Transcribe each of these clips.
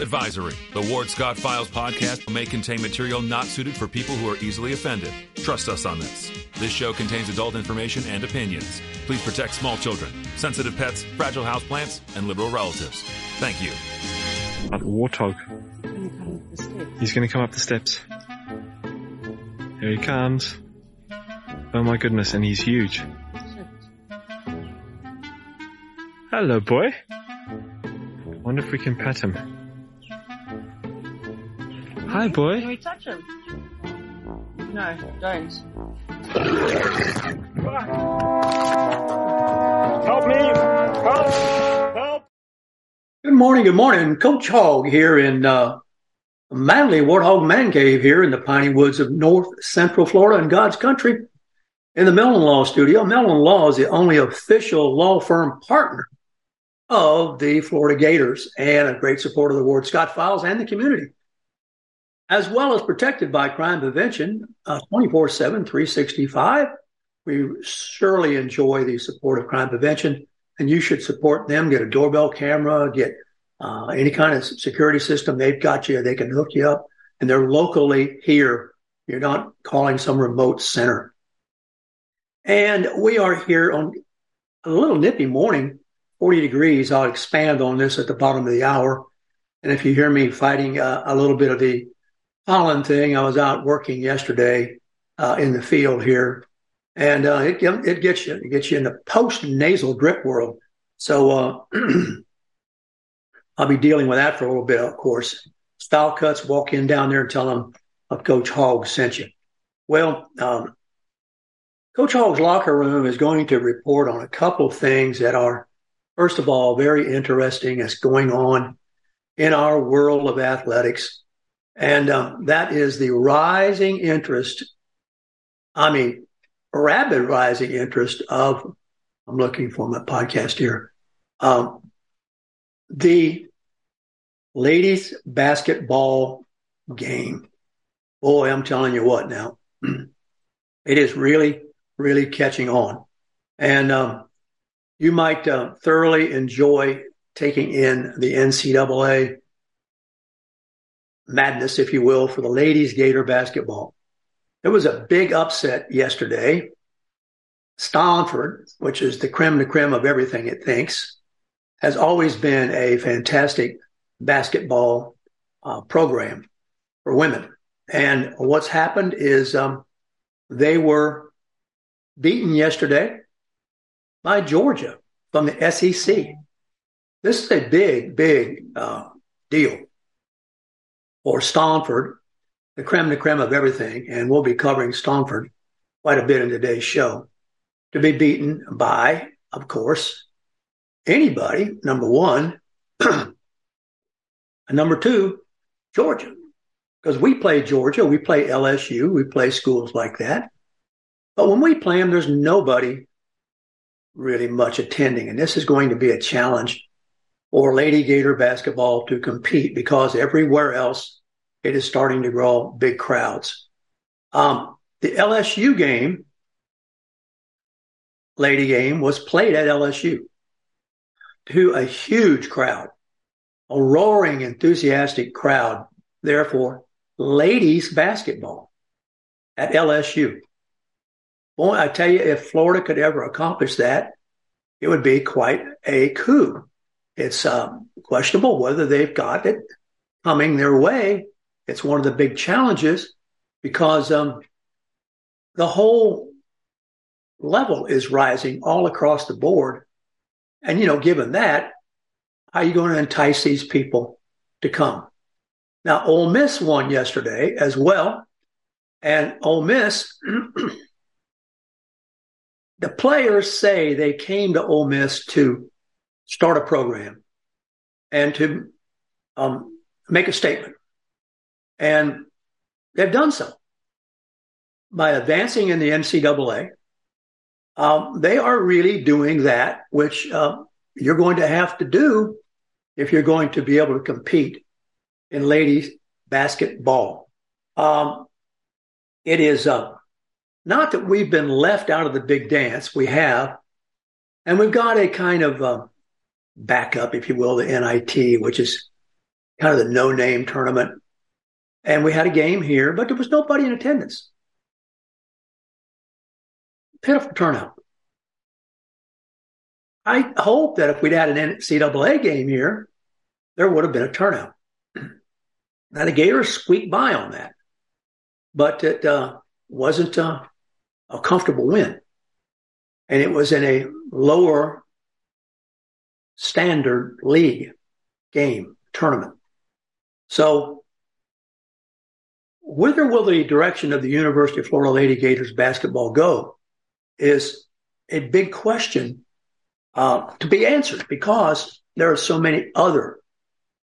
Advisory The Ward Scott Files podcast may contain material not suited for people who are easily offended. Trust us on this. This show contains adult information and opinions. Please protect small children, sensitive pets, fragile houseplants, and liberal relatives. Thank you. That warthog. He's going to come up the steps. Here he comes. Oh my goodness, and he's huge. Hello, boy. Wonder if we can pet him. Hi, boy. Can we touch him? No, don't. Help me! Help! Help! Good morning, good morning. Coach Hogg here in uh, Manly Warthog Man Cave here in the piney woods of North Central Florida in God's country in the Meldon Law Studio. Meldon Law is the only official law firm partner of the Florida Gators and a great supporter of the Ward Scott Files and the community, as well as protected by crime prevention uh, 24 7, 365. We surely enjoy the support of crime prevention, and you should support them. Get a doorbell camera, get uh, any kind of security system. They've got you. They can hook you up, and they're locally here. You're not calling some remote center. And we are here on a little nippy morning, 40 degrees. I'll expand on this at the bottom of the hour. And if you hear me fighting uh, a little bit of the pollen thing, I was out working yesterday uh, in the field here, and uh, it it gets you it gets you in the post nasal drip world. So uh, I'll be dealing with that for a little bit, of course. Style cuts, walk in down there and tell them of Coach Hogg sent you. Well, um, Coach Hogg's locker room is going to report on a couple of things that are, first of all, very interesting as going on in our world of athletics. And um, that is the rising interest, I mean, rapid rising interest of, I'm looking for my podcast here, um, the ladies basketball game. Boy, I'm telling you what now. it is really, really catching on. And um, you might uh, thoroughly enjoy taking in the NCAA madness, if you will, for the ladies Gator basketball. There was a big upset yesterday. Stanford, which is the creme de creme of everything it thinks, has always been a fantastic basketball uh, program for women. And what's happened is um, they were beaten yesterday by Georgia from the SEC. This is a big, big uh, deal for Stanford, the creme de creme of everything. And we'll be covering Stanford quite a bit in today's show. To be beaten by, of course, anybody, number one. and number two, Georgia. Because we play Georgia, we play LSU, we play schools like that. But when we play them, there's nobody really much attending. And this is going to be a challenge for Lady Gator basketball to compete because everywhere else it is starting to grow big crowds. Um, the LSU game, lady game, was played at LSU to a huge crowd, a roaring, enthusiastic crowd. Therefore, ladies basketball at LSU. Boy, I tell you, if Florida could ever accomplish that, it would be quite a coup. It's um, questionable whether they've got it coming their way. It's one of the big challenges because um, the whole level is rising all across the board. And, you know, given that, how are you going to entice these people to come? Now, Ole Miss won yesterday as well. And Ole Miss, the players say they came to Ole Miss to start a program and to um, make a statement. And they've done so by advancing in the NCAA. Um, they are really doing that, which uh, you're going to have to do if you're going to be able to compete in ladies basketball. Um, it is uh, not that we've been left out of the big dance. We have, and we've got a kind of uh, backup, if you will, the NIT, which is kind of the no name tournament. And we had a game here, but there was nobody in attendance. Pitiful turnout. I hope that if we'd had an NCAA game here, there would have been a turnout. Now the Gators squeaked by on that, but it uh, wasn't uh, a comfortable win. And it was in a lower standard league game tournament. So whither will the direction of the University of Florida Lady Gators basketball go is a big question uh, to be answered because there are so many other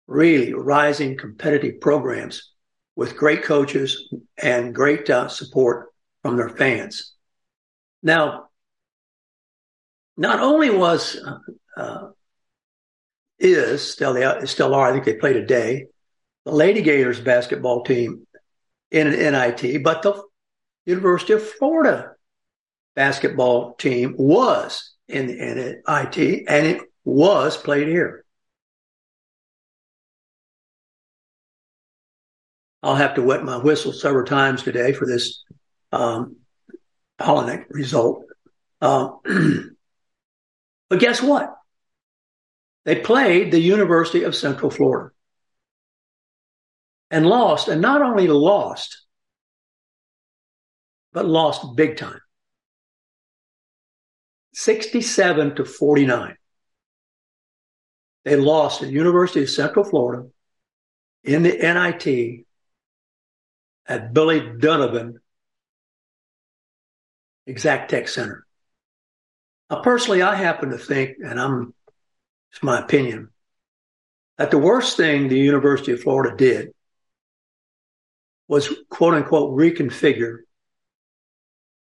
really rising competitive programs with great coaches and great uh, support from their fans. Now, not only was uh, uh is still they still are. I think they play today. The Lady Gators basketball team in an NIT, but the University of Florida basketball team was in the NIT, and it was played here. I'll have to wet my whistle several times today for this um, Hellenic result. Uh, but guess what? They played the University of Central Florida and lost, and not only lost, but lost big time. 67 to 49. They lost at University of Central Florida in the NIT at Billy Donovan Exactech Center. Now, personally, I happen to think, and I'm it's my opinion, that the worst thing the University of Florida did was quote unquote reconfigure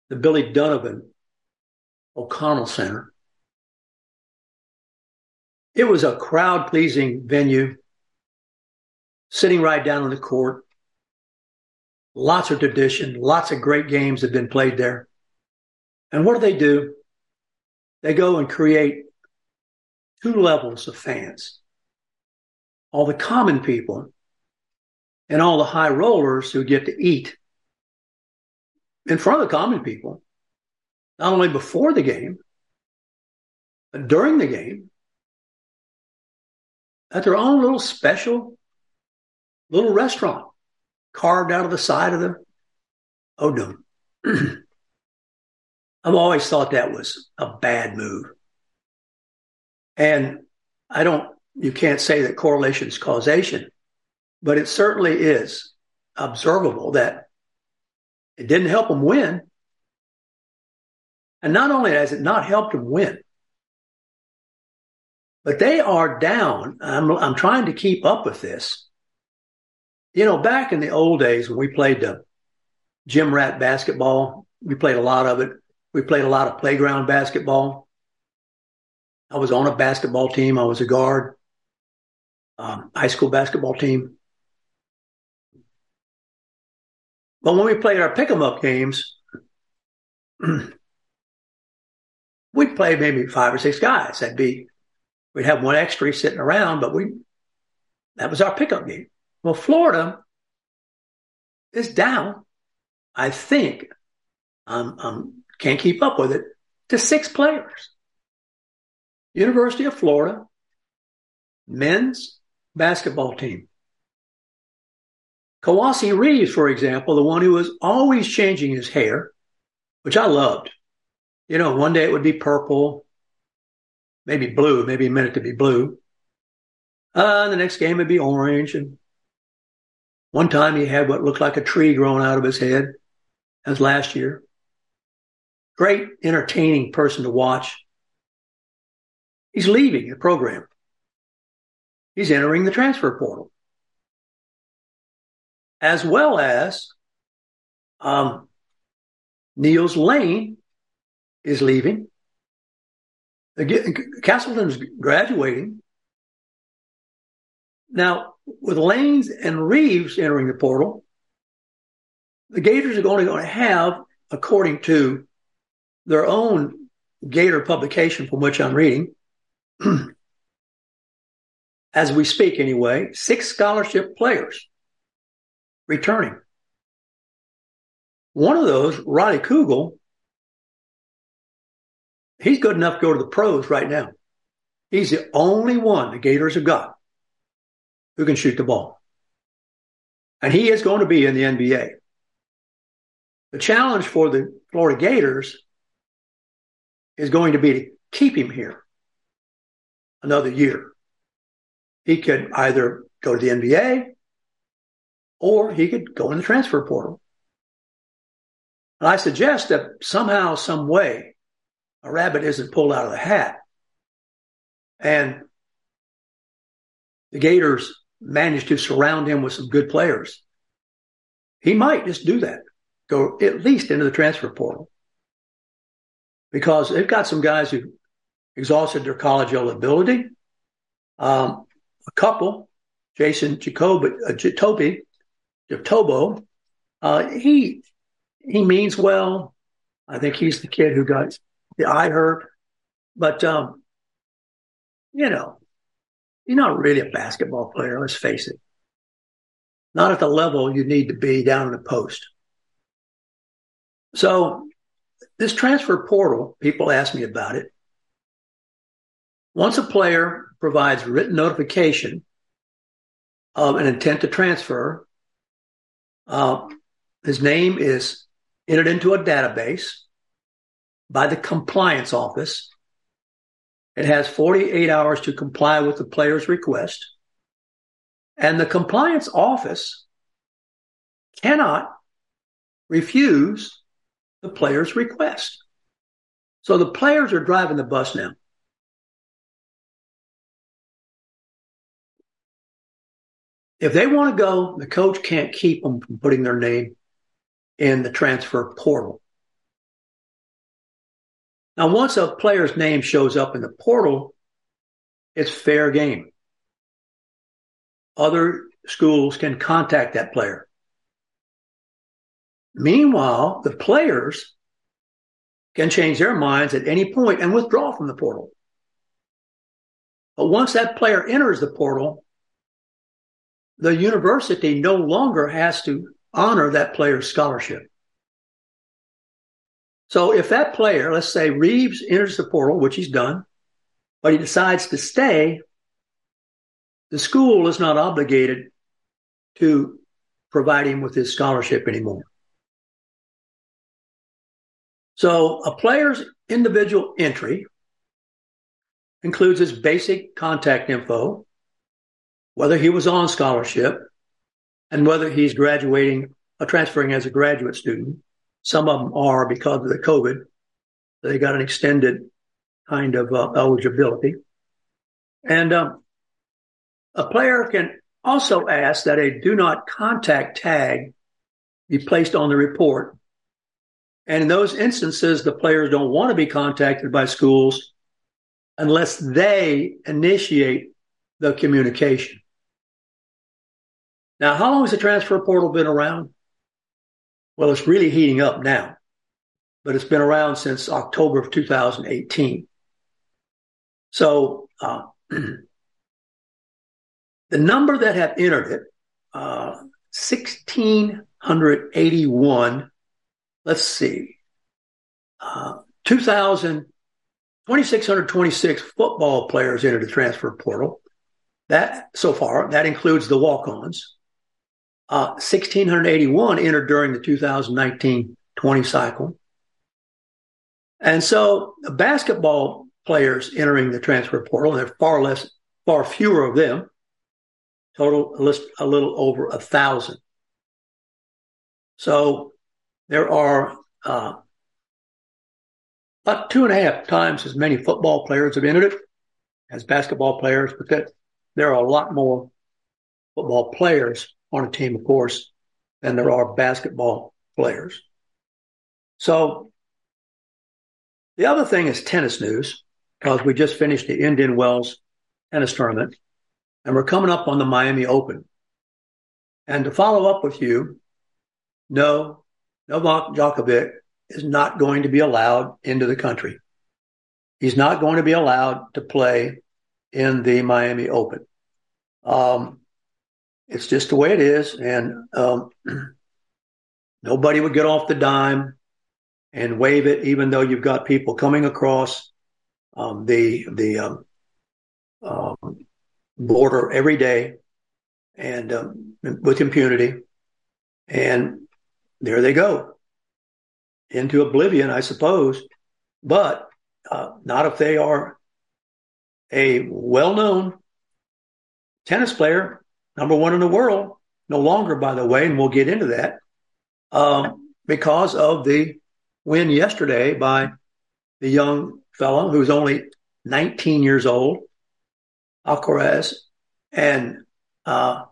the Billy Donovan O'Connell Center. It was a crowd pleasing venue, sitting right down on the court. Lots of tradition, lots of great games have been played there. And what do they do? They go and create two levels of fans all the common people and all the high rollers who get to eat in front of the common people, not only before the game, but during the game, at their own little special little restaurant carved out of the side of the Odom. I've always thought that was a bad move. And I don't, you can't say that correlation is causation, but it certainly is observable that it didn't help them win. And not only has it not helped them win, but they are down. I'm, I'm trying to keep up with this. You know, back in the old days when we played the gym rat basketball, we played a lot of it. We played a lot of playground basketball. I was on a basketball team. I was a guard, um, high school basketball team. But when we played our pick 'em up games, we'd play maybe five or six guys. That'd be, we'd have one extra sitting around, but we, that was our pickup game. Well, Florida is down, I think, um, um, can't keep up with it, to six players. University of Florida men's basketball team. Kowacie Reeves, for example, the one who was always changing his hair, which I loved. You know, one day it would be purple, maybe blue, maybe a minute to be blue. Uh, the next game would be orange. And one time he had what looked like a tree growing out of his head. as last year. Great, entertaining person to watch. He's leaving the program. He's entering the transfer portal. As well as um, Niels Lane is leaving. Castleton's graduating. Now, with Lanes and Reeves entering the portal, the Gators are only going to have, according to their own Gator publication from which I'm reading, as we speak anyway, six scholarship players returning. One of those, Riley Kugel, he's good enough to go to the pros right now. He's the only one the Gators have got who can shoot the ball. And he is going to be in the NBA. The challenge for the Florida Gators is going to be to keep him here another year. He could either go to the NBA or he could go in the transfer portal. And I suggest that somehow, some way, a rabbit isn't pulled out of the hat. And the Gators managed to surround him with some good players. He might just do that, go at least into the transfer portal. Because they've got some guys who exhausted their college eligibility. Um, a couple, Jason Jacob, uh, Jatobi, Jatobo, uh, he he means well. I think he's the kid who got the eye hurt, but um, you know, you're not really a basketball player. Let's face it. Not at the level you need to be down in the post. So this transfer portal, people ask me about it. Once a player provides written notification of an intent to transfer, uh, his name is entered into a database by the compliance office. It has 48 hours to comply with the player's request. And the compliance office cannot refuse the player's request. So the players are driving the bus now. If they want to go, the coach can't keep them from putting their name in the transfer portal. Now, once a player's name shows up in the portal, it's fair game. Other schools can contact that player. Meanwhile, the players can change their minds at any point and withdraw from the portal. But once that player enters the portal, the university no longer has to honor that player's scholarship. So if that player, let's say Reeves enters the portal, which he's done, but he decides to stay, the school is not obligated to provide him with his scholarship anymore. So a player's individual entry includes his basic contact info, whether he was on scholarship, and whether he's graduating or transferring as a graduate student. Some of them are because of the COVID. They got an extended kind of uh, eligibility. And um, a player can also ask that a do not contact tag be placed on the report. And in those instances, the players don't want to be contacted by schools unless they initiate the communication. Now, how long has the transfer portal been around? Well, it's really heating up now, but it's been around since October of 2018. So, uh, the number that have entered it, uh, 1,681, let's see, uh, 2,000, 2,626 football players entered the transfer portal. That so far, that includes the walk-ons. Uh, 1,681 entered during the 2019 20 cycle. And so basketball players entering the transfer portal, and there are far less, far fewer of them, total list a little over a thousand. So there are uh, about two and a half times as many football players have entered it as basketball players, but that there are a lot more football players on a team, of course, than there are basketball players. So the other thing is tennis news, because we just finished the Indian Wells tennis tournament and we're coming up on the Miami Open. And to follow up with you, no, Novak Djokovic is not going to be allowed into the country. He's not going to be allowed to play in the Miami Open. Um, it's just the way it is. And um, nobody would get off the dime and wave it, even though you've got people coming across um, the the um, um, border every day and um, with impunity. And there they go into oblivion, I suppose, but uh, not if they are a well known tennis player, number one in the world, no longer, by the way, and we'll get into that, um, because of the win yesterday by the young fellow who's only 19 years old, Alcaraz, and uh,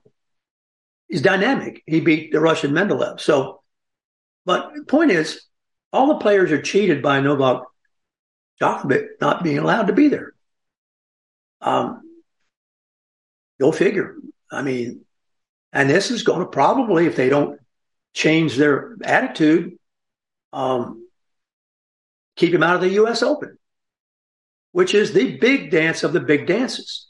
he's dynamic. He beat the Russian Medvedev. So, but the point is, all the players are cheated by Novak Djokovic not being allowed to be there. Um, go figure. I mean, and this is going to probably, if they don't change their attitude, um, keep him out of the U.S. Open, which is the big dance of the big dances.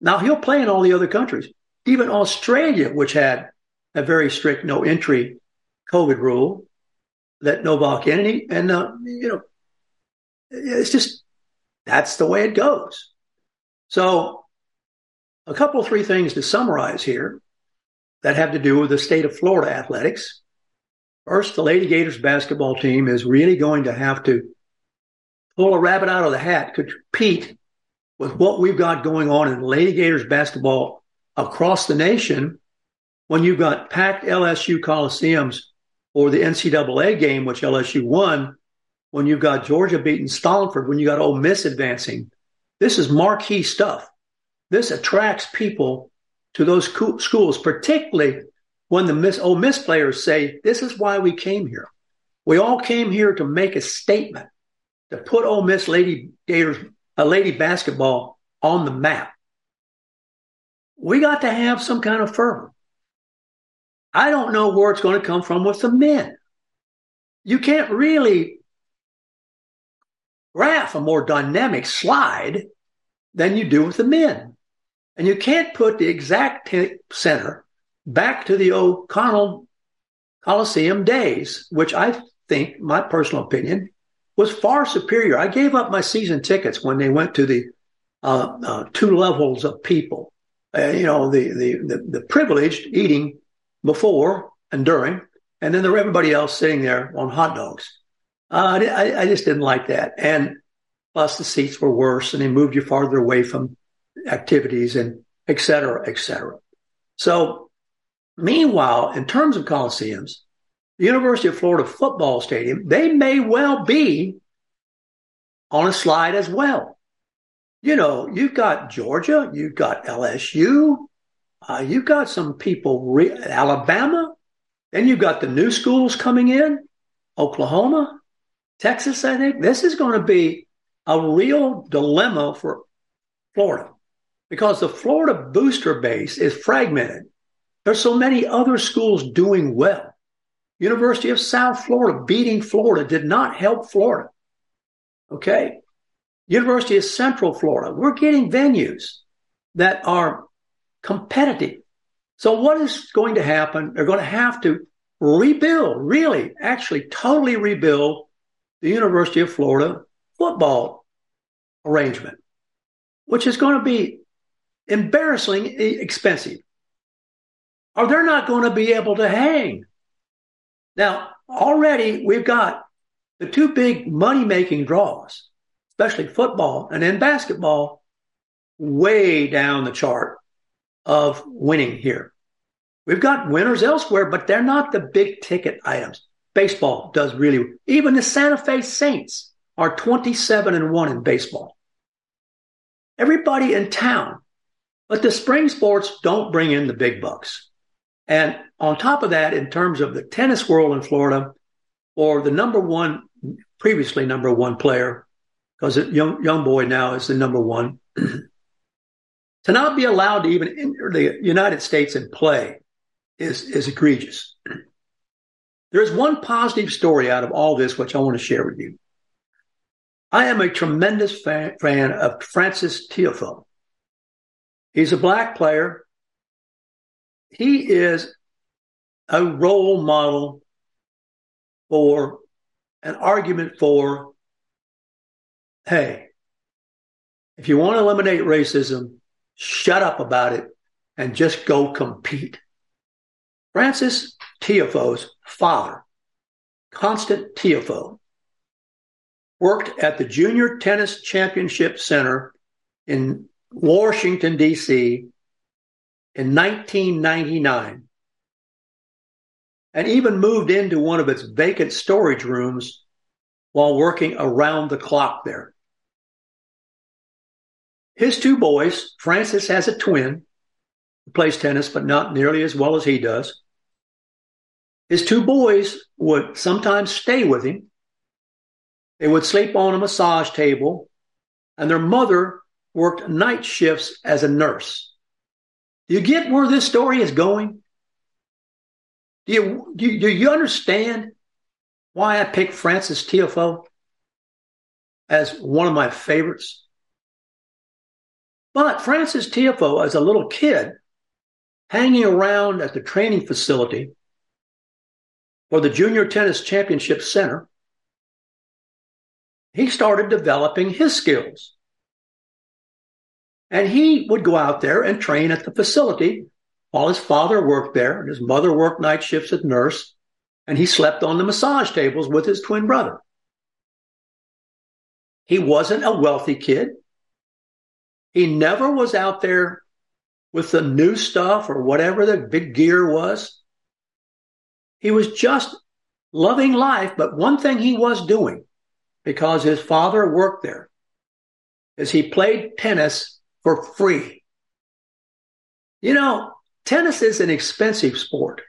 Now he'll play in all the other countries, even Australia, which had a very strict no entry COVID rule that Novak in, and, he, and uh, you know, it's just that's the way it goes. So, a couple, three things to summarize here that have to do with the state of Florida athletics. First, the Lady Gators basketball team is really going to have to pull a rabbit out of the hat, compete with what we've got going on in Lady Gators basketball across the nation when you've got packed LSU Coliseums or the NCAA game, which LSU won, when you've got Georgia beating Stallingford, when you got Ole Miss advancing. This is marquee stuff. This attracts people to those schools, particularly when the Miss, Ole Miss players say, This is why we came here. We all came here to make a statement, to put Ole Miss Lady Gators, a lady basketball on the map. We got to have some kind of fervor. I don't know where it's going to come from with the men. You can't really graph a more dynamic slide than you do with the men. And you can't put the exact center back to the O'Connell Coliseum days, which I think, my personal opinion, was far superior. I gave up my season tickets when they went to the uh, uh, two levels of people. Uh, you know, the, the, the the privileged eating before and during, and then there were everybody else sitting there on hot dogs. Uh, I, I just didn't like that. And plus the seats were worse and they moved you farther away from activities and et cetera, et cetera. So meanwhile, in terms of coliseums, the University of Florida football stadium, they may well be on a slide as well. You know, you've got Georgia, you've got LSU, uh, you've got some people, re- Alabama, then you've got the new schools coming in, Oklahoma, Texas, I think this is going to be a real dilemma for Florida because the Florida booster base is fragmented. There's so many other schools doing well. University of South Florida beating Florida did not help Florida. Okay. University of Central Florida, we're getting venues that are competitive. So what is going to happen? They're going to have to rebuild, really, actually totally rebuild the University of Florida football arrangement, which is going to be embarrassingly expensive. Or they're not going to be able to hang. Now, already we've got the two big money making draws, especially football and then basketball, way down the chart of winning here. We've got winners elsewhere, but they're not the big ticket items. Baseball does really, even the Santa Fe Saints are 27 and 1 in baseball. Everybody in town, but the spring sports don't bring in the big bucks. And on top of that, in terms of the tennis world in Florida, or the number one, previously number one player, because young young boy now is the number one, to not be allowed to even enter the United States and play is is egregious. There's one positive story out of all this, which I want to share with you. I am a tremendous fan, fan of Francis Tiafoe. He's a black player. He is a role model for an argument for hey, if you want to eliminate racism, shut up about it and just go compete. Francis Tiafoe's father, Constant Tiafoe, worked at the Junior Tennis Championship Center in Washington, D.C. in 1999 and even moved into one of its vacant storage rooms while working around the clock there. His two boys, Francis has a twin who plays tennis, but not nearly as well as he does. His two boys would sometimes stay with him. They would sleep on a massage table, and their mother worked night shifts as a nurse. Do you get where this story is going? Do you, do you, do you understand why I picked Francis Tiafoe as one of my favorites? But Francis Tiafoe, as a little kid, hanging around at the training facility for the Junior Tennis Championship Center, he started developing his skills. And he would go out there and train at the facility while his father worked there and his mother worked night shifts as nurse. And he slept on the massage tables with his twin brother. He wasn't a wealthy kid. He never was out there with the new stuff or whatever the big gear was. He was just loving life. But one thing he was doing because his father worked there is he played tennis for free. You know, tennis is an expensive sport.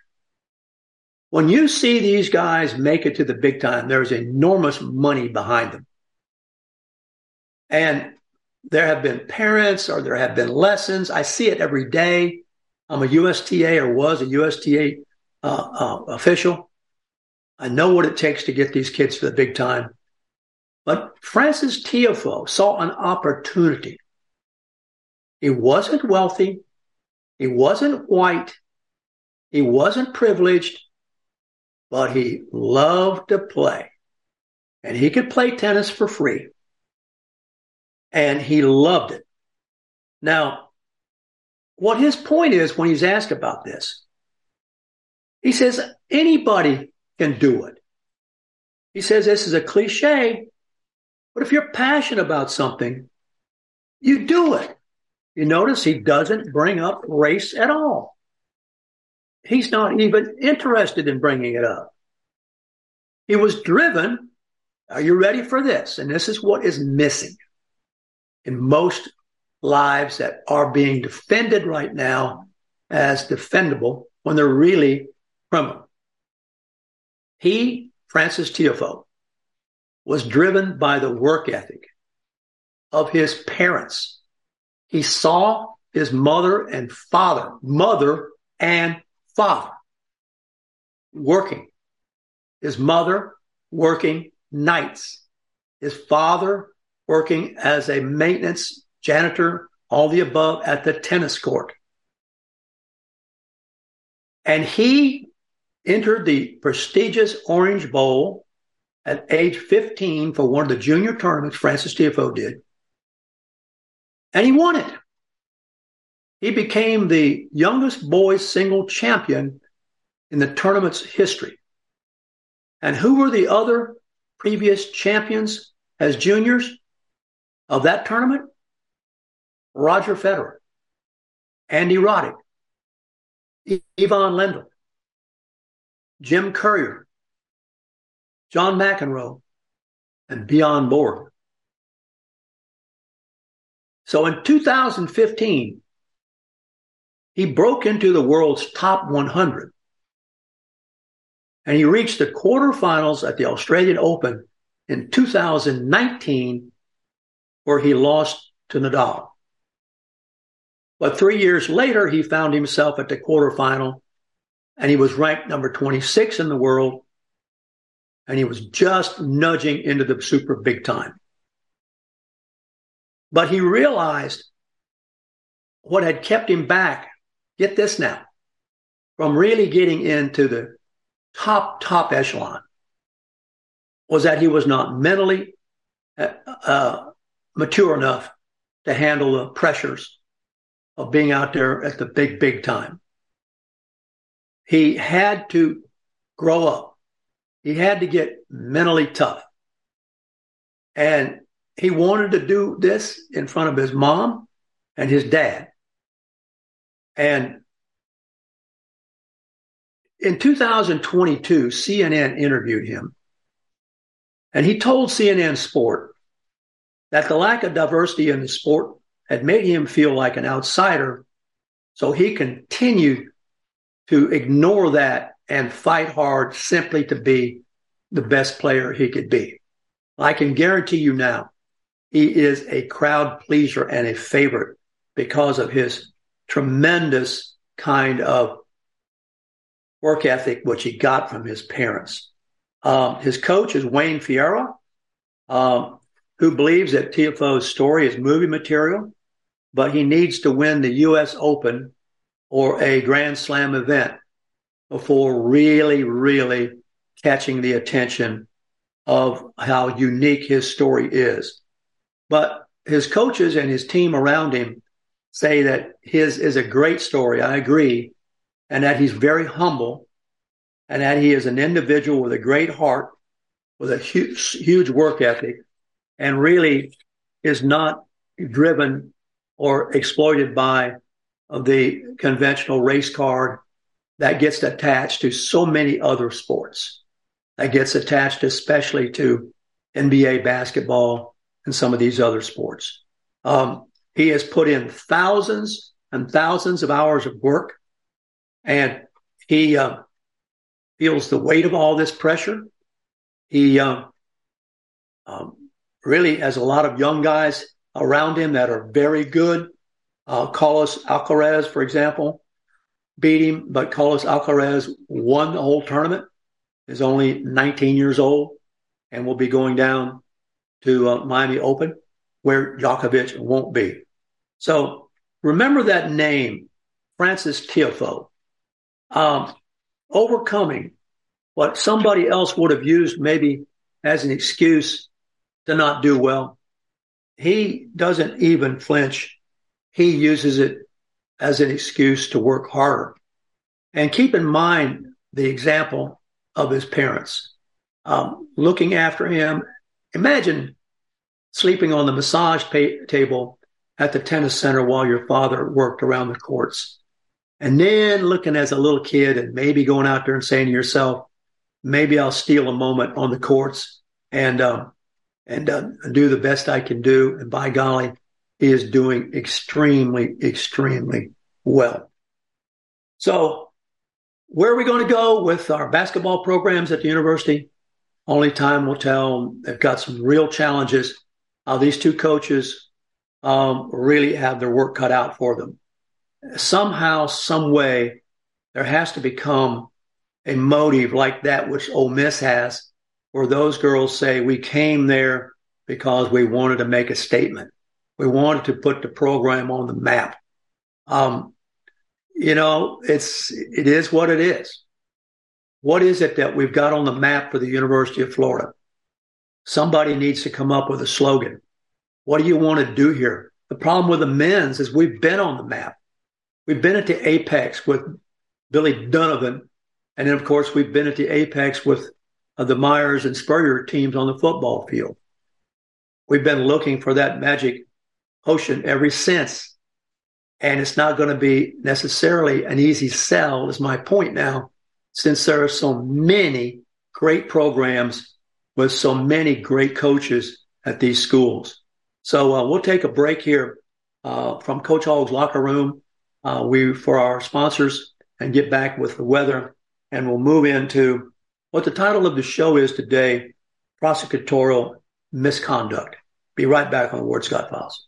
When you see these guys make it to the big time, there's enormous money behind them. And there have been parents or there have been lessons. I see it every day. I'm a USTA or was a USTA uh, uh, official. I know what it takes to get these kids to the big time. But Francis Tiafoe saw an opportunity. He wasn't wealthy. He wasn't white. He wasn't privileged, but he loved to play. And he could play tennis for free and he loved it. Now, what his point is when he's asked about this, he says anybody can do it. He says this is a cliche, but if you're passionate about something, you do it. You notice he doesn't bring up race at all. He's not even interested in bringing it up. He was driven. Are you ready for this? And this is what is missing in most lives that are being defended right now as defendable when they're really criminal. He, Francis Tiafoe, was driven by the work ethic of his parents. He saw his mother and father, mother and father working. His mother working nights. His father working as a maintenance janitor, all the above at the tennis court. And he entered the prestigious Orange Bowl at age 15 for one of the junior tournaments Francis Tiafoe did. And he won it. He became the youngest boys single champion in the tournament's history. And who were the other previous champions as juniors? of that tournament, Roger Federer, Andy Roddick, Ivan Lendl, Jim Courier, John McEnroe, and Bjorn Borg. So in 2015, he broke into the world's top 100 and he reached the quarterfinals at the Australian Open in 2019 where he lost to Nadal. But three years later, he found himself at the quarterfinal and he was ranked number 26 in the world. And he was just nudging into the super big time. But he realized what had kept him back, get this now, from really getting into the top, top echelon was that he was not mentally uh, uh, mature enough to handle the pressures of being out there at the big, big time. He had to grow up. He had to get mentally tough. And he wanted to do this in front of his mom and his dad. And in 2022, CNN interviewed him. And he told CNN Sport that the lack of diversity in the sport had made him feel like an outsider. So he continued to ignore that and fight hard simply to be the best player he could be. I can guarantee you now, he is a crowd pleaser and a favorite because of his tremendous kind of work ethic, which he got from his parents. Um, his coach is Wayne Ferreira, um, who believes that Tiafoe's story is movie material, but he needs to win the U.S. Open or a Grand Slam event before really, really catching the attention of how unique his story is. But his coaches and his team around him say that his is a great story. I agree. And that he's very humble and that he is an individual with a great heart, with a huge, huge work ethic and really is not driven or exploited by the conventional race card that gets attached to so many other sports. That gets attached especially to NBA basketball and some of these other sports. Um, he has put in thousands and thousands of hours of work, and he uh, feels the weight of all this pressure. He uh, um, really has a lot of young guys around him that are very good. Uh, Carlos Alcaraz, for example, beat him, but Carlos Alcaraz won the whole tournament. Is only 19 years old and will be going down to uh, Miami Open, where Djokovic won't be. So remember that name, Francis Tiafoe. Um, overcoming what somebody else would have used maybe as an excuse to not do well. He doesn't even flinch. He uses it as an excuse to work harder. And keep in mind the example of his parents um, looking after him. Imagine sleeping on the massage table at the tennis center while your father worked around the courts. And then looking as a little kid and maybe going out there and saying to yourself, maybe I'll steal a moment on the courts and, uh, and uh, do the best I can do. And by golly, he is doing extremely, extremely well. So where are we going to go with our basketball programs at the university? Only time will tell. They've got some real challenges. Uh, these two coaches um, really have their work cut out for them. Somehow, some way, there has to become a motive like that which Ole Miss has, where those girls say, "We came there because we wanted to make a statement. We wanted to put the program on the map." Um, you know, it's it is what it is. What is it that we've got on the map for the University of Florida? Somebody needs to come up with a slogan. What do you want to do here? The problem with the men's is we've been on the map. We've been at the apex with Billy Donovan. And then, of course, we've been at the apex with uh, the Meyers and Spurrier teams on the football field. We've been looking for that magic ocean ever since. And it's not going to be necessarily an easy sell, is my point now, since there are so many great programs with so many great coaches at these schools. So uh, we'll take a break here uh, from Coach Hogg's locker room. Uh, we for our sponsors and get back with the weather, and we'll move into what the title of the show is today: prosecutorial misconduct. Be right back on Ward Scott Files.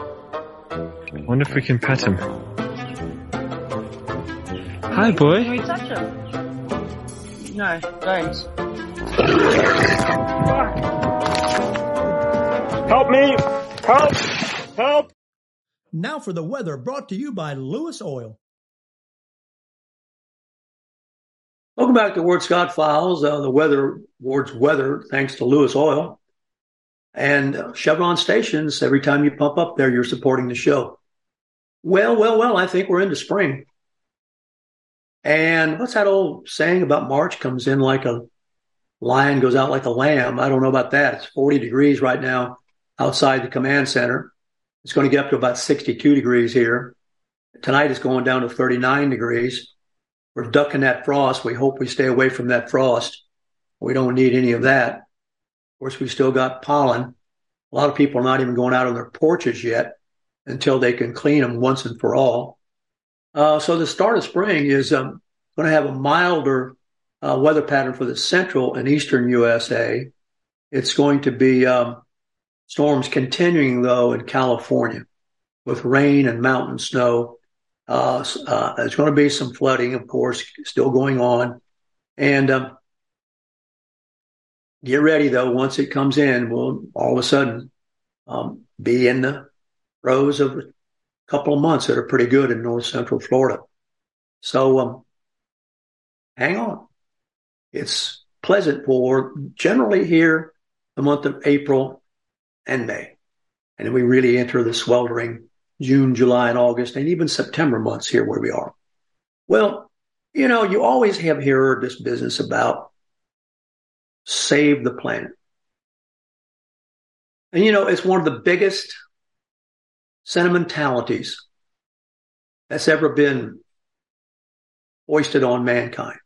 Wonder if we can pet him. Hi, boy. Can we touch him? No, don't. Help me! Help! Help! Now for the weather brought to you by Lewis Oil. Welcome back to Ward Scott Files. Uh, the weather, Ward's weather, thanks to Lewis Oil. And uh, Chevron stations, every time you pump up there, you're supporting the show. Well, well, well, I think we're into spring. And what's that old saying about March comes in like a lion goes out like a lamb? I don't know about that. It's 40 degrees right now outside the command center. It's going to get up to about 62 degrees here. Tonight it's going down to 39 degrees. We're ducking that frost. We hope we stay away from that frost. We don't need any of that. Of course, we still got pollen. A lot of people are not even going out on their porches yet until they can clean them once and for all. Uh, so the start of spring is um, going to have a milder uh, weather pattern for the central and eastern USA. It's going to be um, storms continuing though in California with rain and mountain snow. Uh, uh, there's going to be some flooding, of course, still going on. And um, get ready though, once it comes in, we'll all of a sudden um, be in the throes of a couple of months that are pretty good in north central Florida. So um, hang on. It's pleasant for generally here the month of April and May. And then we really enter the sweltering June, July, and August, and even September months here where we are. Well, you know, you always have heard this business about save the planet. And you know, it's one of the biggest sentimentalities that's ever been foisted on mankind.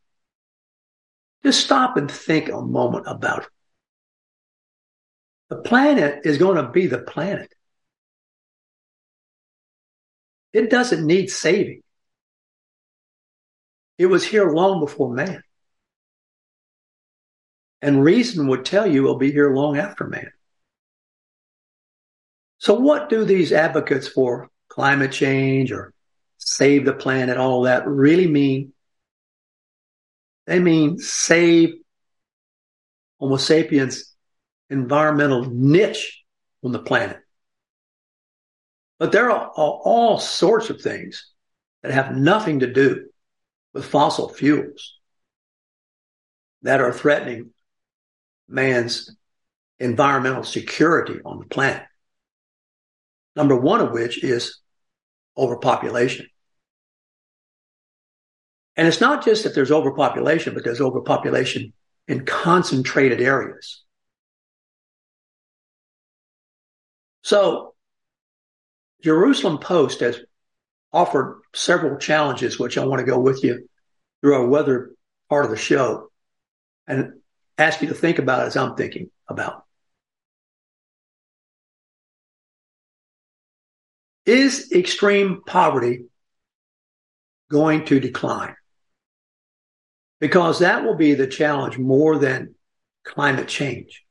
Just stop and think a moment about it. The planet is going to be the planet. It doesn't need saving. It was here long before man. And reason would tell you it'll be here long after man. So, what do these advocates for climate change or save the planet, all that really mean? They mean save Homo sapiens environmental niche on the planet. But there are all sorts of things that have nothing to do with fossil fuels that are threatening man's environmental security on the planet. Number one of which is overpopulation. And it's not just that there's overpopulation, but there's overpopulation in concentrated areas. So Jerusalem Post has offered several challenges, which I want to go with you through our weather part of the show and ask you to think about as I'm thinking about. Is extreme poverty going to decline? Because that will be the challenge more than climate change.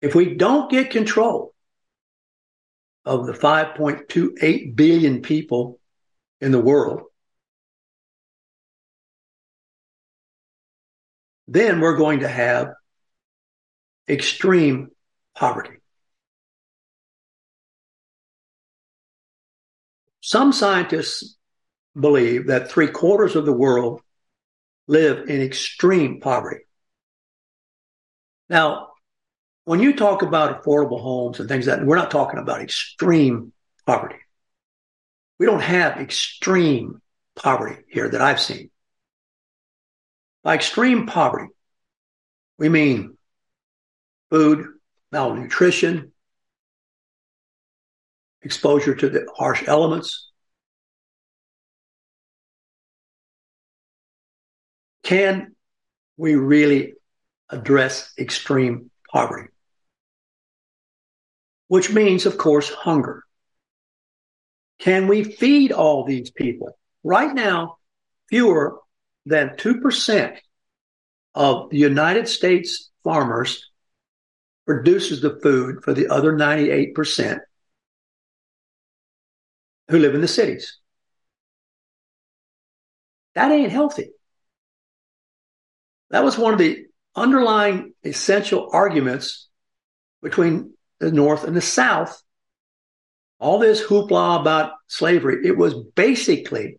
If we don't get control of the 5.28 billion people in the world, then we're going to have extreme poverty. Some scientists believe that three quarters of the world live in extreme poverty. Now, when you talk about affordable homes and things like that, we're not talking about extreme poverty. We don't have extreme poverty here that I've seen. By extreme poverty, we mean food, malnutrition, exposure to the harsh elements. Can we really address extreme poverty? Which means, of course, hunger. Can we feed all these people? Right now, fewer than 2% of the United States farmers produces the food for the other 98% who live in the cities. That ain't healthy. That was one of the underlying essential arguments between the North and the South. All this hoopla about slavery, it was basically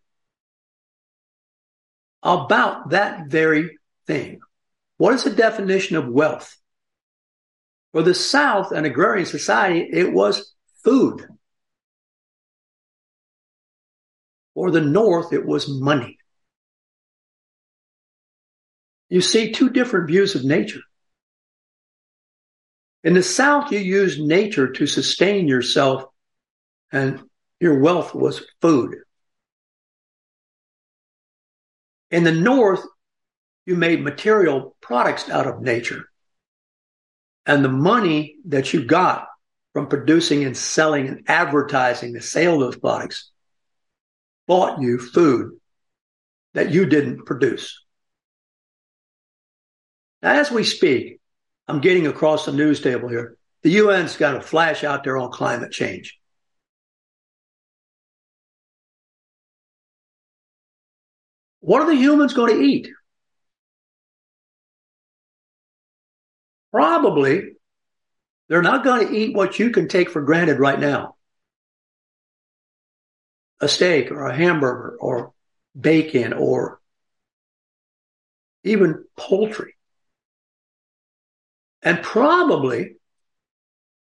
about that very thing. What is the definition of wealth? For the South an agrarian society, it was food. For the North, it was money. You see two different views of nature. In the South, you use nature to sustain yourself, and your wealth was food. In the North, you made material products out of nature. And the money that you got from producing and selling and advertising the sale of those products bought you food that you didn't produce. Now, as we speak, I'm getting across the news table here. The UN's got a flash out there on climate change. What are the humans going to eat? Probably they're not going to eat what you can take for granted right now a steak or a hamburger or bacon or even poultry. And probably,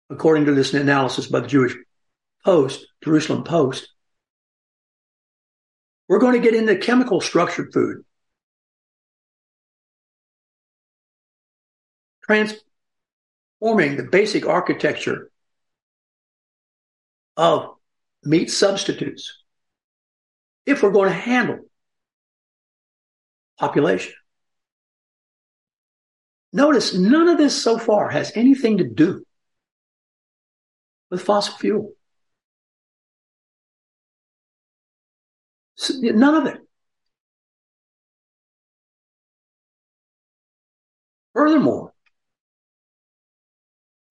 according to this analysis by the Jewish Post, Jerusalem Post, we're going to get into chemical structured food. Transforming the basic architecture of meat substitutes if we're going to handle population. Notice none of this so far has anything to do with fossil fuel. None of it. Furthermore,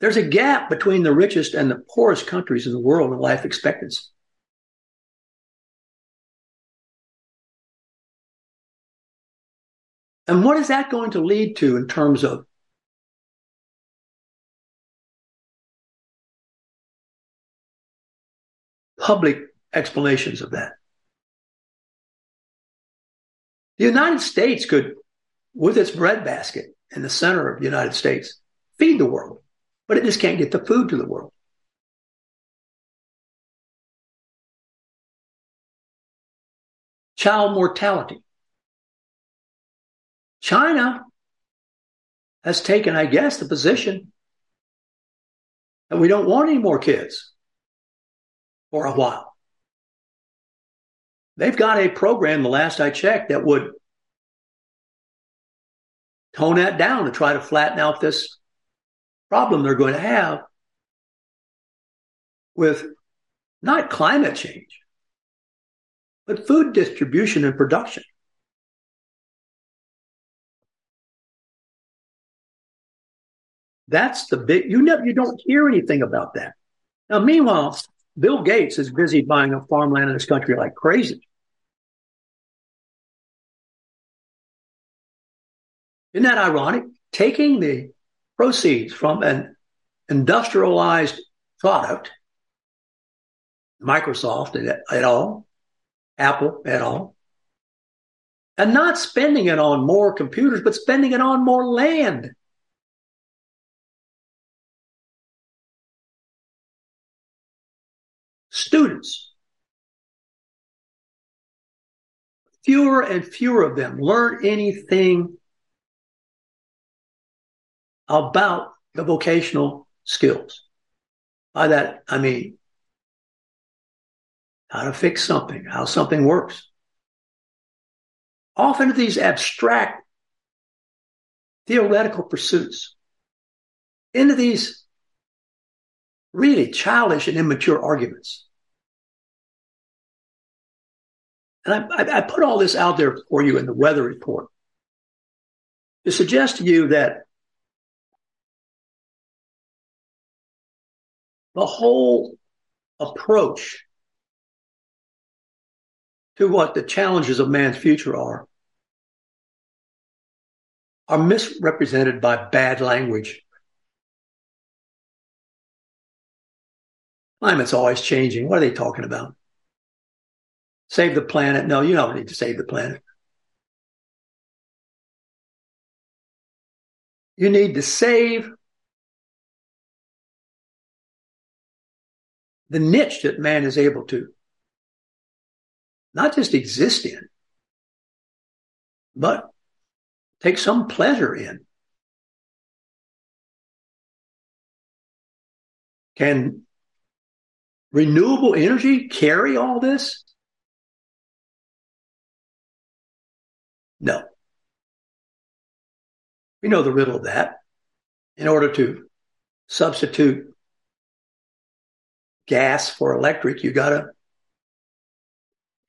there's a gap between the richest and the poorest countries in the world in life expectancy. And what is that going to lead to in terms of public explanations of that? The United States could, with its breadbasket in the center of the United States, feed the world, but it just can't get the food to the world. Child mortality. China has taken, I guess, the position that we don't want any more kids for a while. They've got a program, the last I checked, that would tone that down to try to flatten out this problem they're going to have with not climate change, but food distribution and production. That's the big, you never, you don't hear anything about that. Now, meanwhile, Bill Gates is busy buying up farmland in this country like crazy. Isn't that ironic? Taking the proceeds from an industrialized product, Microsoft at all, Apple at all, and not spending it on more computers, but spending it on more land. Fewer and fewer of them learn anything about the vocational skills. By that, I mean how to fix something, how something works. Often these abstract theoretical pursuits into these really childish and immature arguments. And I, I, put all this out there for you in the weather report to suggest to you that the whole approach to what the challenges of man's future are are misrepresented by bad language. Climate's always changing. What are they talking about? Save the planet? No, you don't need to save the planet. You need to save the niche that man is able to not just exist in, but take some pleasure in. Can renewable energy carry all this? No. We know the riddle of that. In order to substitute gas for electric, you got to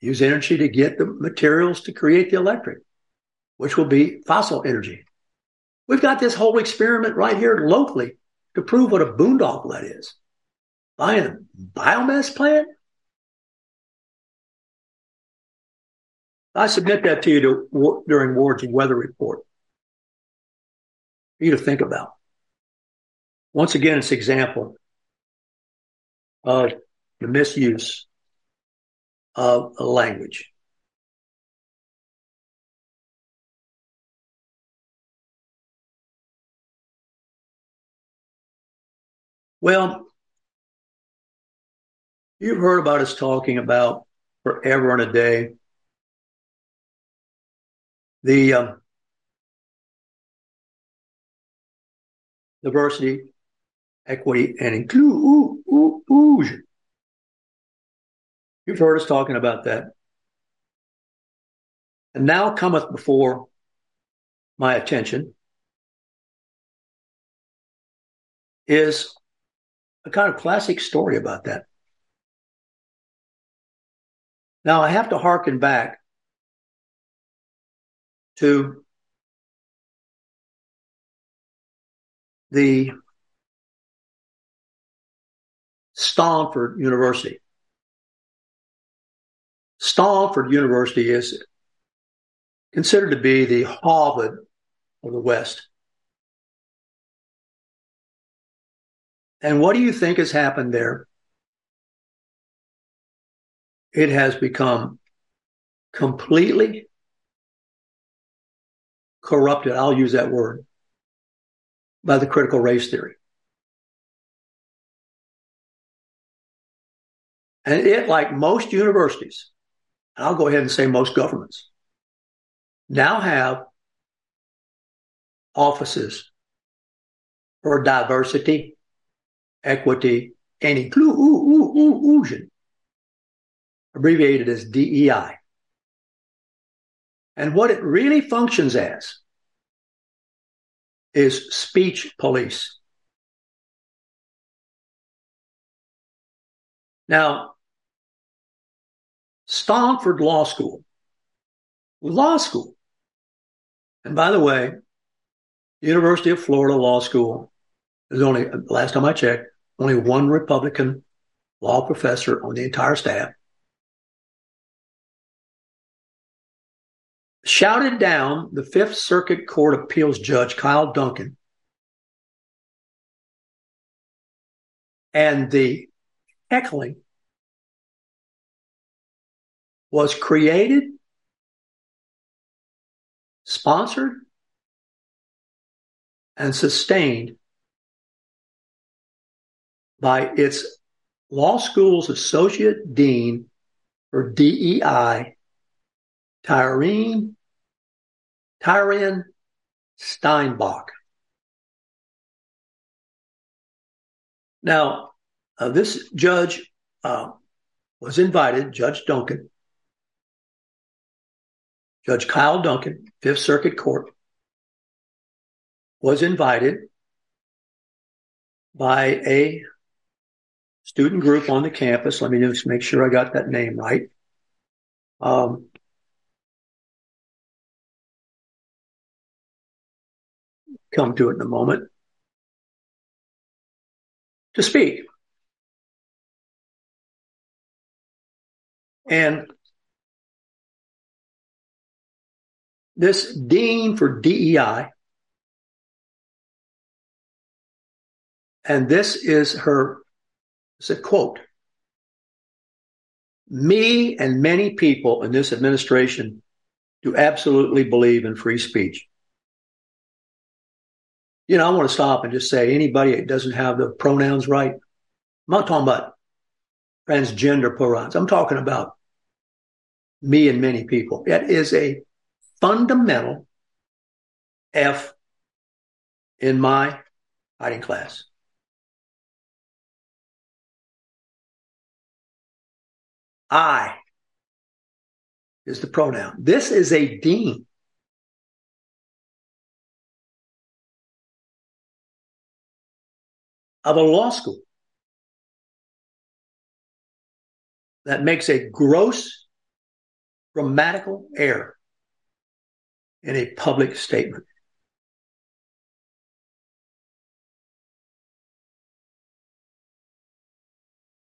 use energy to get the materials to create the electric, which will be fossil energy. We've got this whole experiment right here locally to prove what a boondoggle that is. Buying a biomass plant? I submit that to you to, during Ward's weather report for you to think about. Once again, it's example of the misuse of a language. Well, you've heard about us talking about forever and a day the um, diversity, equity, and inclusion. You've heard us talking about that. And now cometh before my attention is a kind of classic story about that. Now I have to hearken back to the Stanford University. Stanford University is considered to be the Harvard of the West. And what do you think has happened there? It has become completely corrupted. I'll use that word by the critical race theory. And it, like most universities, I'll go ahead and say most governments, now have offices for diversity, equity, and inclusion, abbreviated as DEI. And what it really functions as is speech police. Now, Stanford Law School, law school, and by the way, University of Florida Law School, there's only, last time I checked, only one Republican law professor on the entire staff. Shouted down the Fifth Circuit Court Appeals Judge Kyle Duncan. And the heckling was created, sponsored, and sustained by its law school's associate dean for DEI, Tirien Steinbach. Now, uh, this judge uh, was invited, Judge Duncan, Judge Kyle Duncan, Fifth Circuit Court, was invited by a student group on the campus. Let me just make sure I got that name right. Um, come to it in a moment. To speak. And this dean for DEI, and this is her, it's a quote. Me and many people in this administration do absolutely believe in free speech. You know, I want to stop and just say anybody that doesn't have the pronouns right, I'm not talking about transgender pronouns. I'm talking about me and many people. That is a fundamental F in my hiding class. I is the pronoun. This is a dean. Of a law school that makes a gross grammatical error in a public statement.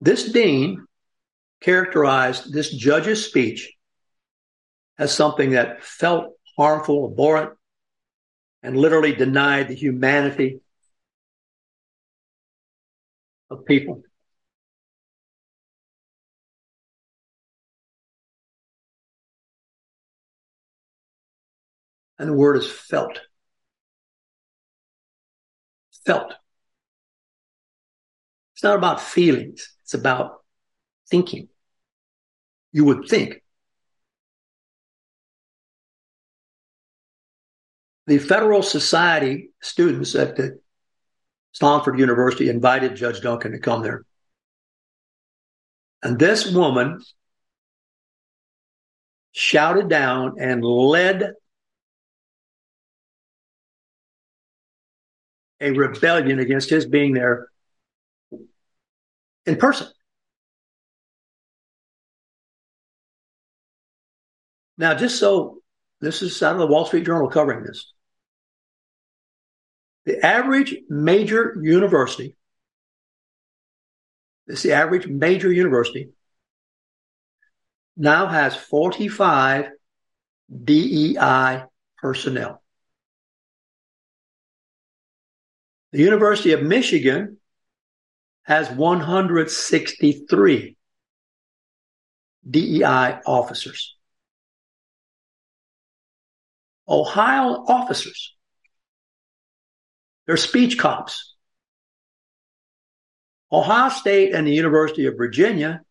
This dean characterized this judge's speech as something that felt harmful, abhorrent, and literally denied the humanity of people. And the word is felt. Felt. It's not about feelings. It's about thinking. You would think. The Federal Society students at the Stanford University invited Judge Duncan to come there. And this woman shouted down and led a rebellion against his being there in person. Now, just so this is out of the Wall Street Journal covering this. The average major university, this the average major university, now has 45 DEI personnel. The University of Michigan has 163 DEI officers. Ohio officers, they're speech cops. Ohio State and the University of Virginia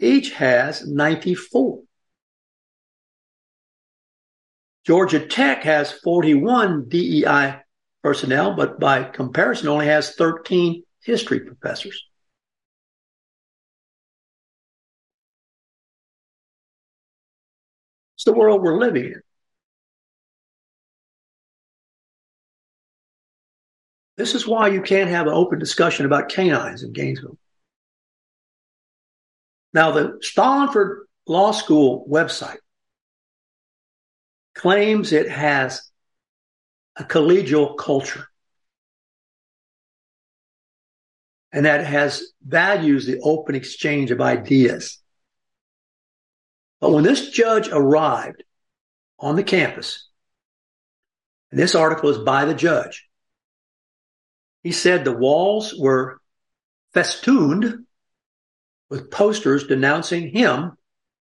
each has 94. Georgia Tech has 41 DEI personnel, but by comparison only has 13 history professors. It's the world we're living in. This is why you can't have an open discussion about canines in Gainesville. Now, the Stallingford Law School website claims it has a collegial culture and that has values the open exchange of ideas. But when this judge arrived on the campus, and this article is by the judge, he said the walls were festooned with posters denouncing him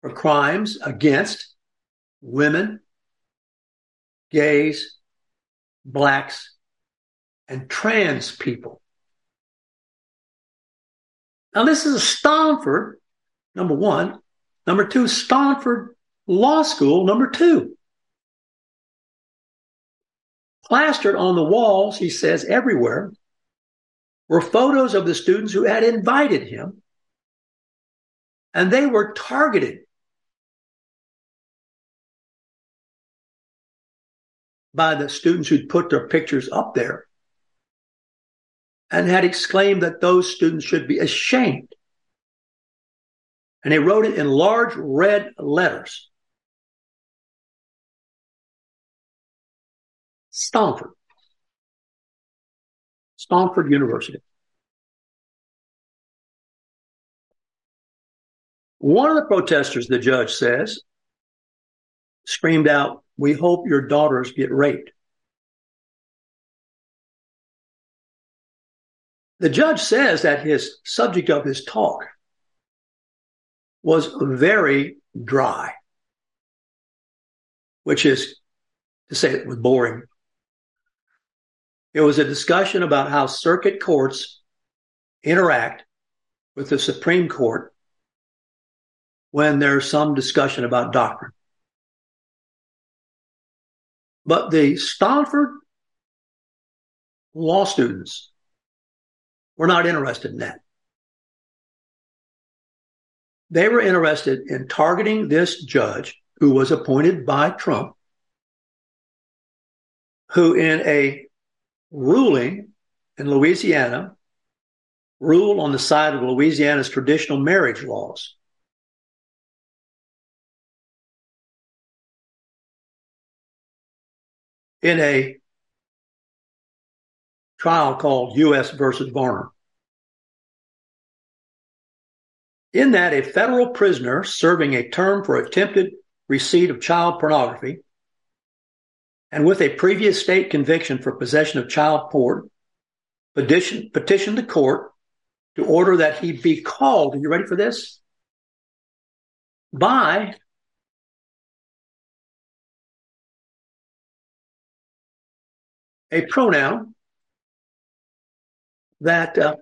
for crimes against women, gays, blacks, and trans people. Now, this is a Stallingford, number one. Number two, Stallingford Law School, number two. Plastered on the walls, he says, everywhere were photos of the students who had invited him, and they were targeted by the students who'd put their pictures up there and had exclaimed that those students should be ashamed. And he wrote it in large red letters. Stamford. Stanford University. One of the protesters, the judge says, screamed out, We hope your daughters get raped. The judge says that his subject of his talk was very dry, which is to say it was boring. It was a discussion about how circuit courts interact with the Supreme Court when there's some discussion about doctrine. But the Stanford law students were not interested in that. They were interested in targeting this judge who was appointed by Trump, who in a ruling in Louisiana ruled on the side of Louisiana's traditional marriage laws. In a trial called U.S. versus Varner. In that, a federal prisoner serving a term for attempted receipt of child pornography and with a previous state conviction for possession of child porn petition, petitioned the court to order that he be called. Are you ready for this? By a pronoun that uh,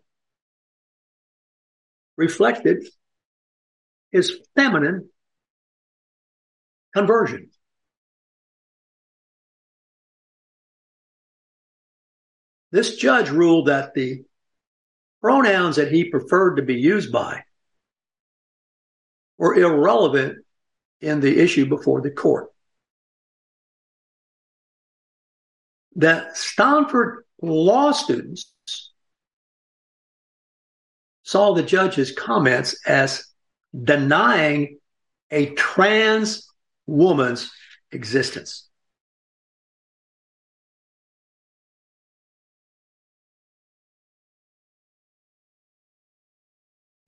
reflected his feminine conversion. This judge ruled that the pronouns that he preferred to be used by were irrelevant in the issue before the court. The Stanford law students saw the judge's comments as denying a trans woman's existence.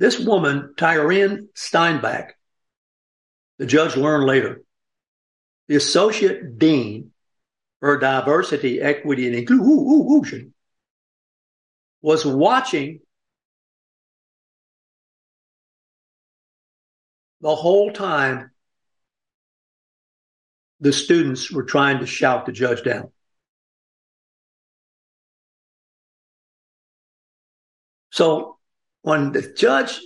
This woman, Tirien Steinbach, the judge learned later, the associate dean for diversity, equity, and inclusion, was watching the whole time the students were trying to shout the judge down. So when the judge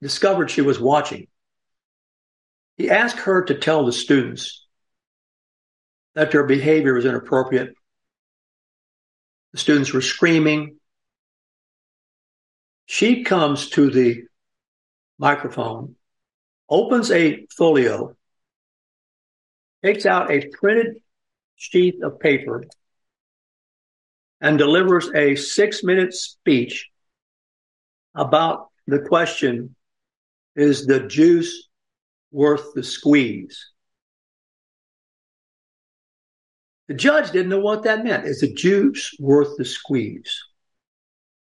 discovered she was watching, he asked her to tell the students that their behavior was inappropriate. The students were screaming. She comes to the microphone, opens a folio, takes out a printed sheet of paper, and delivers a six minute speech about the question is the juice worth the squeeze? The judge didn't know what that meant. Is the juice worth the squeeze?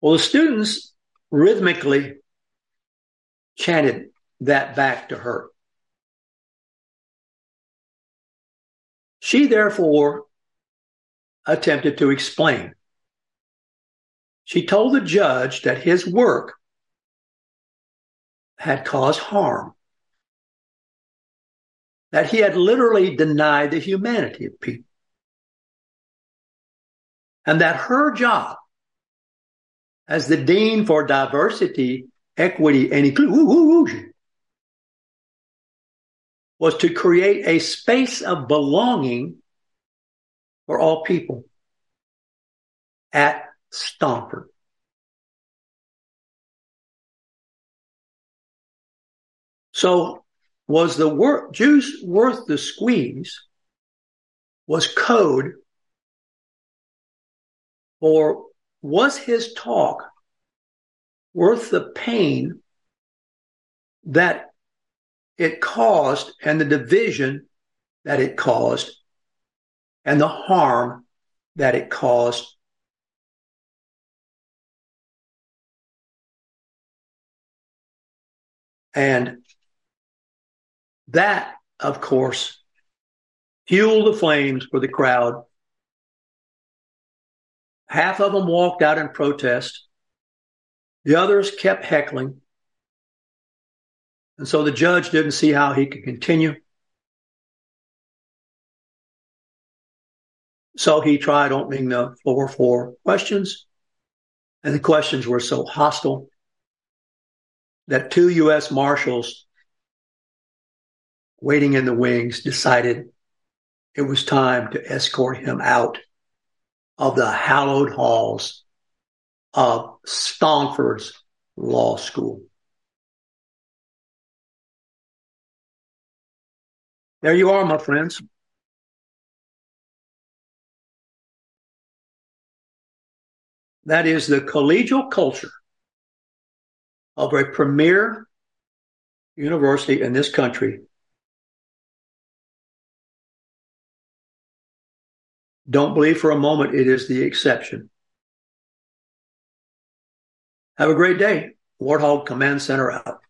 Well, the students rhythmically chanted that back to her. She therefore attempted to explain. She told the judge that his work had caused harm, that he had literally denied the humanity of people, and that her job as the Dean for Diversity, Equity, and Inclusion was to create a space of belonging for all people at Stomford. So was the wor- juice worth the squeeze was code or was his talk worth the pain that it caused and the division that it caused and the harm that it caused And that, of course, fueled the flames for the crowd. Half of them walked out in protest. The others kept heckling. And so the judge didn't see how he could continue. So he tried opening the floor for questions. And the questions were so hostile that two U.S. Marshals waiting in the wings decided it was time to escort him out of the hallowed halls of Stomford's Law School. There you are, my friends. That is the collegial culture of a premier university in this country Don't believe for a moment it is the exception. Have a great day. Warthog Command Center out.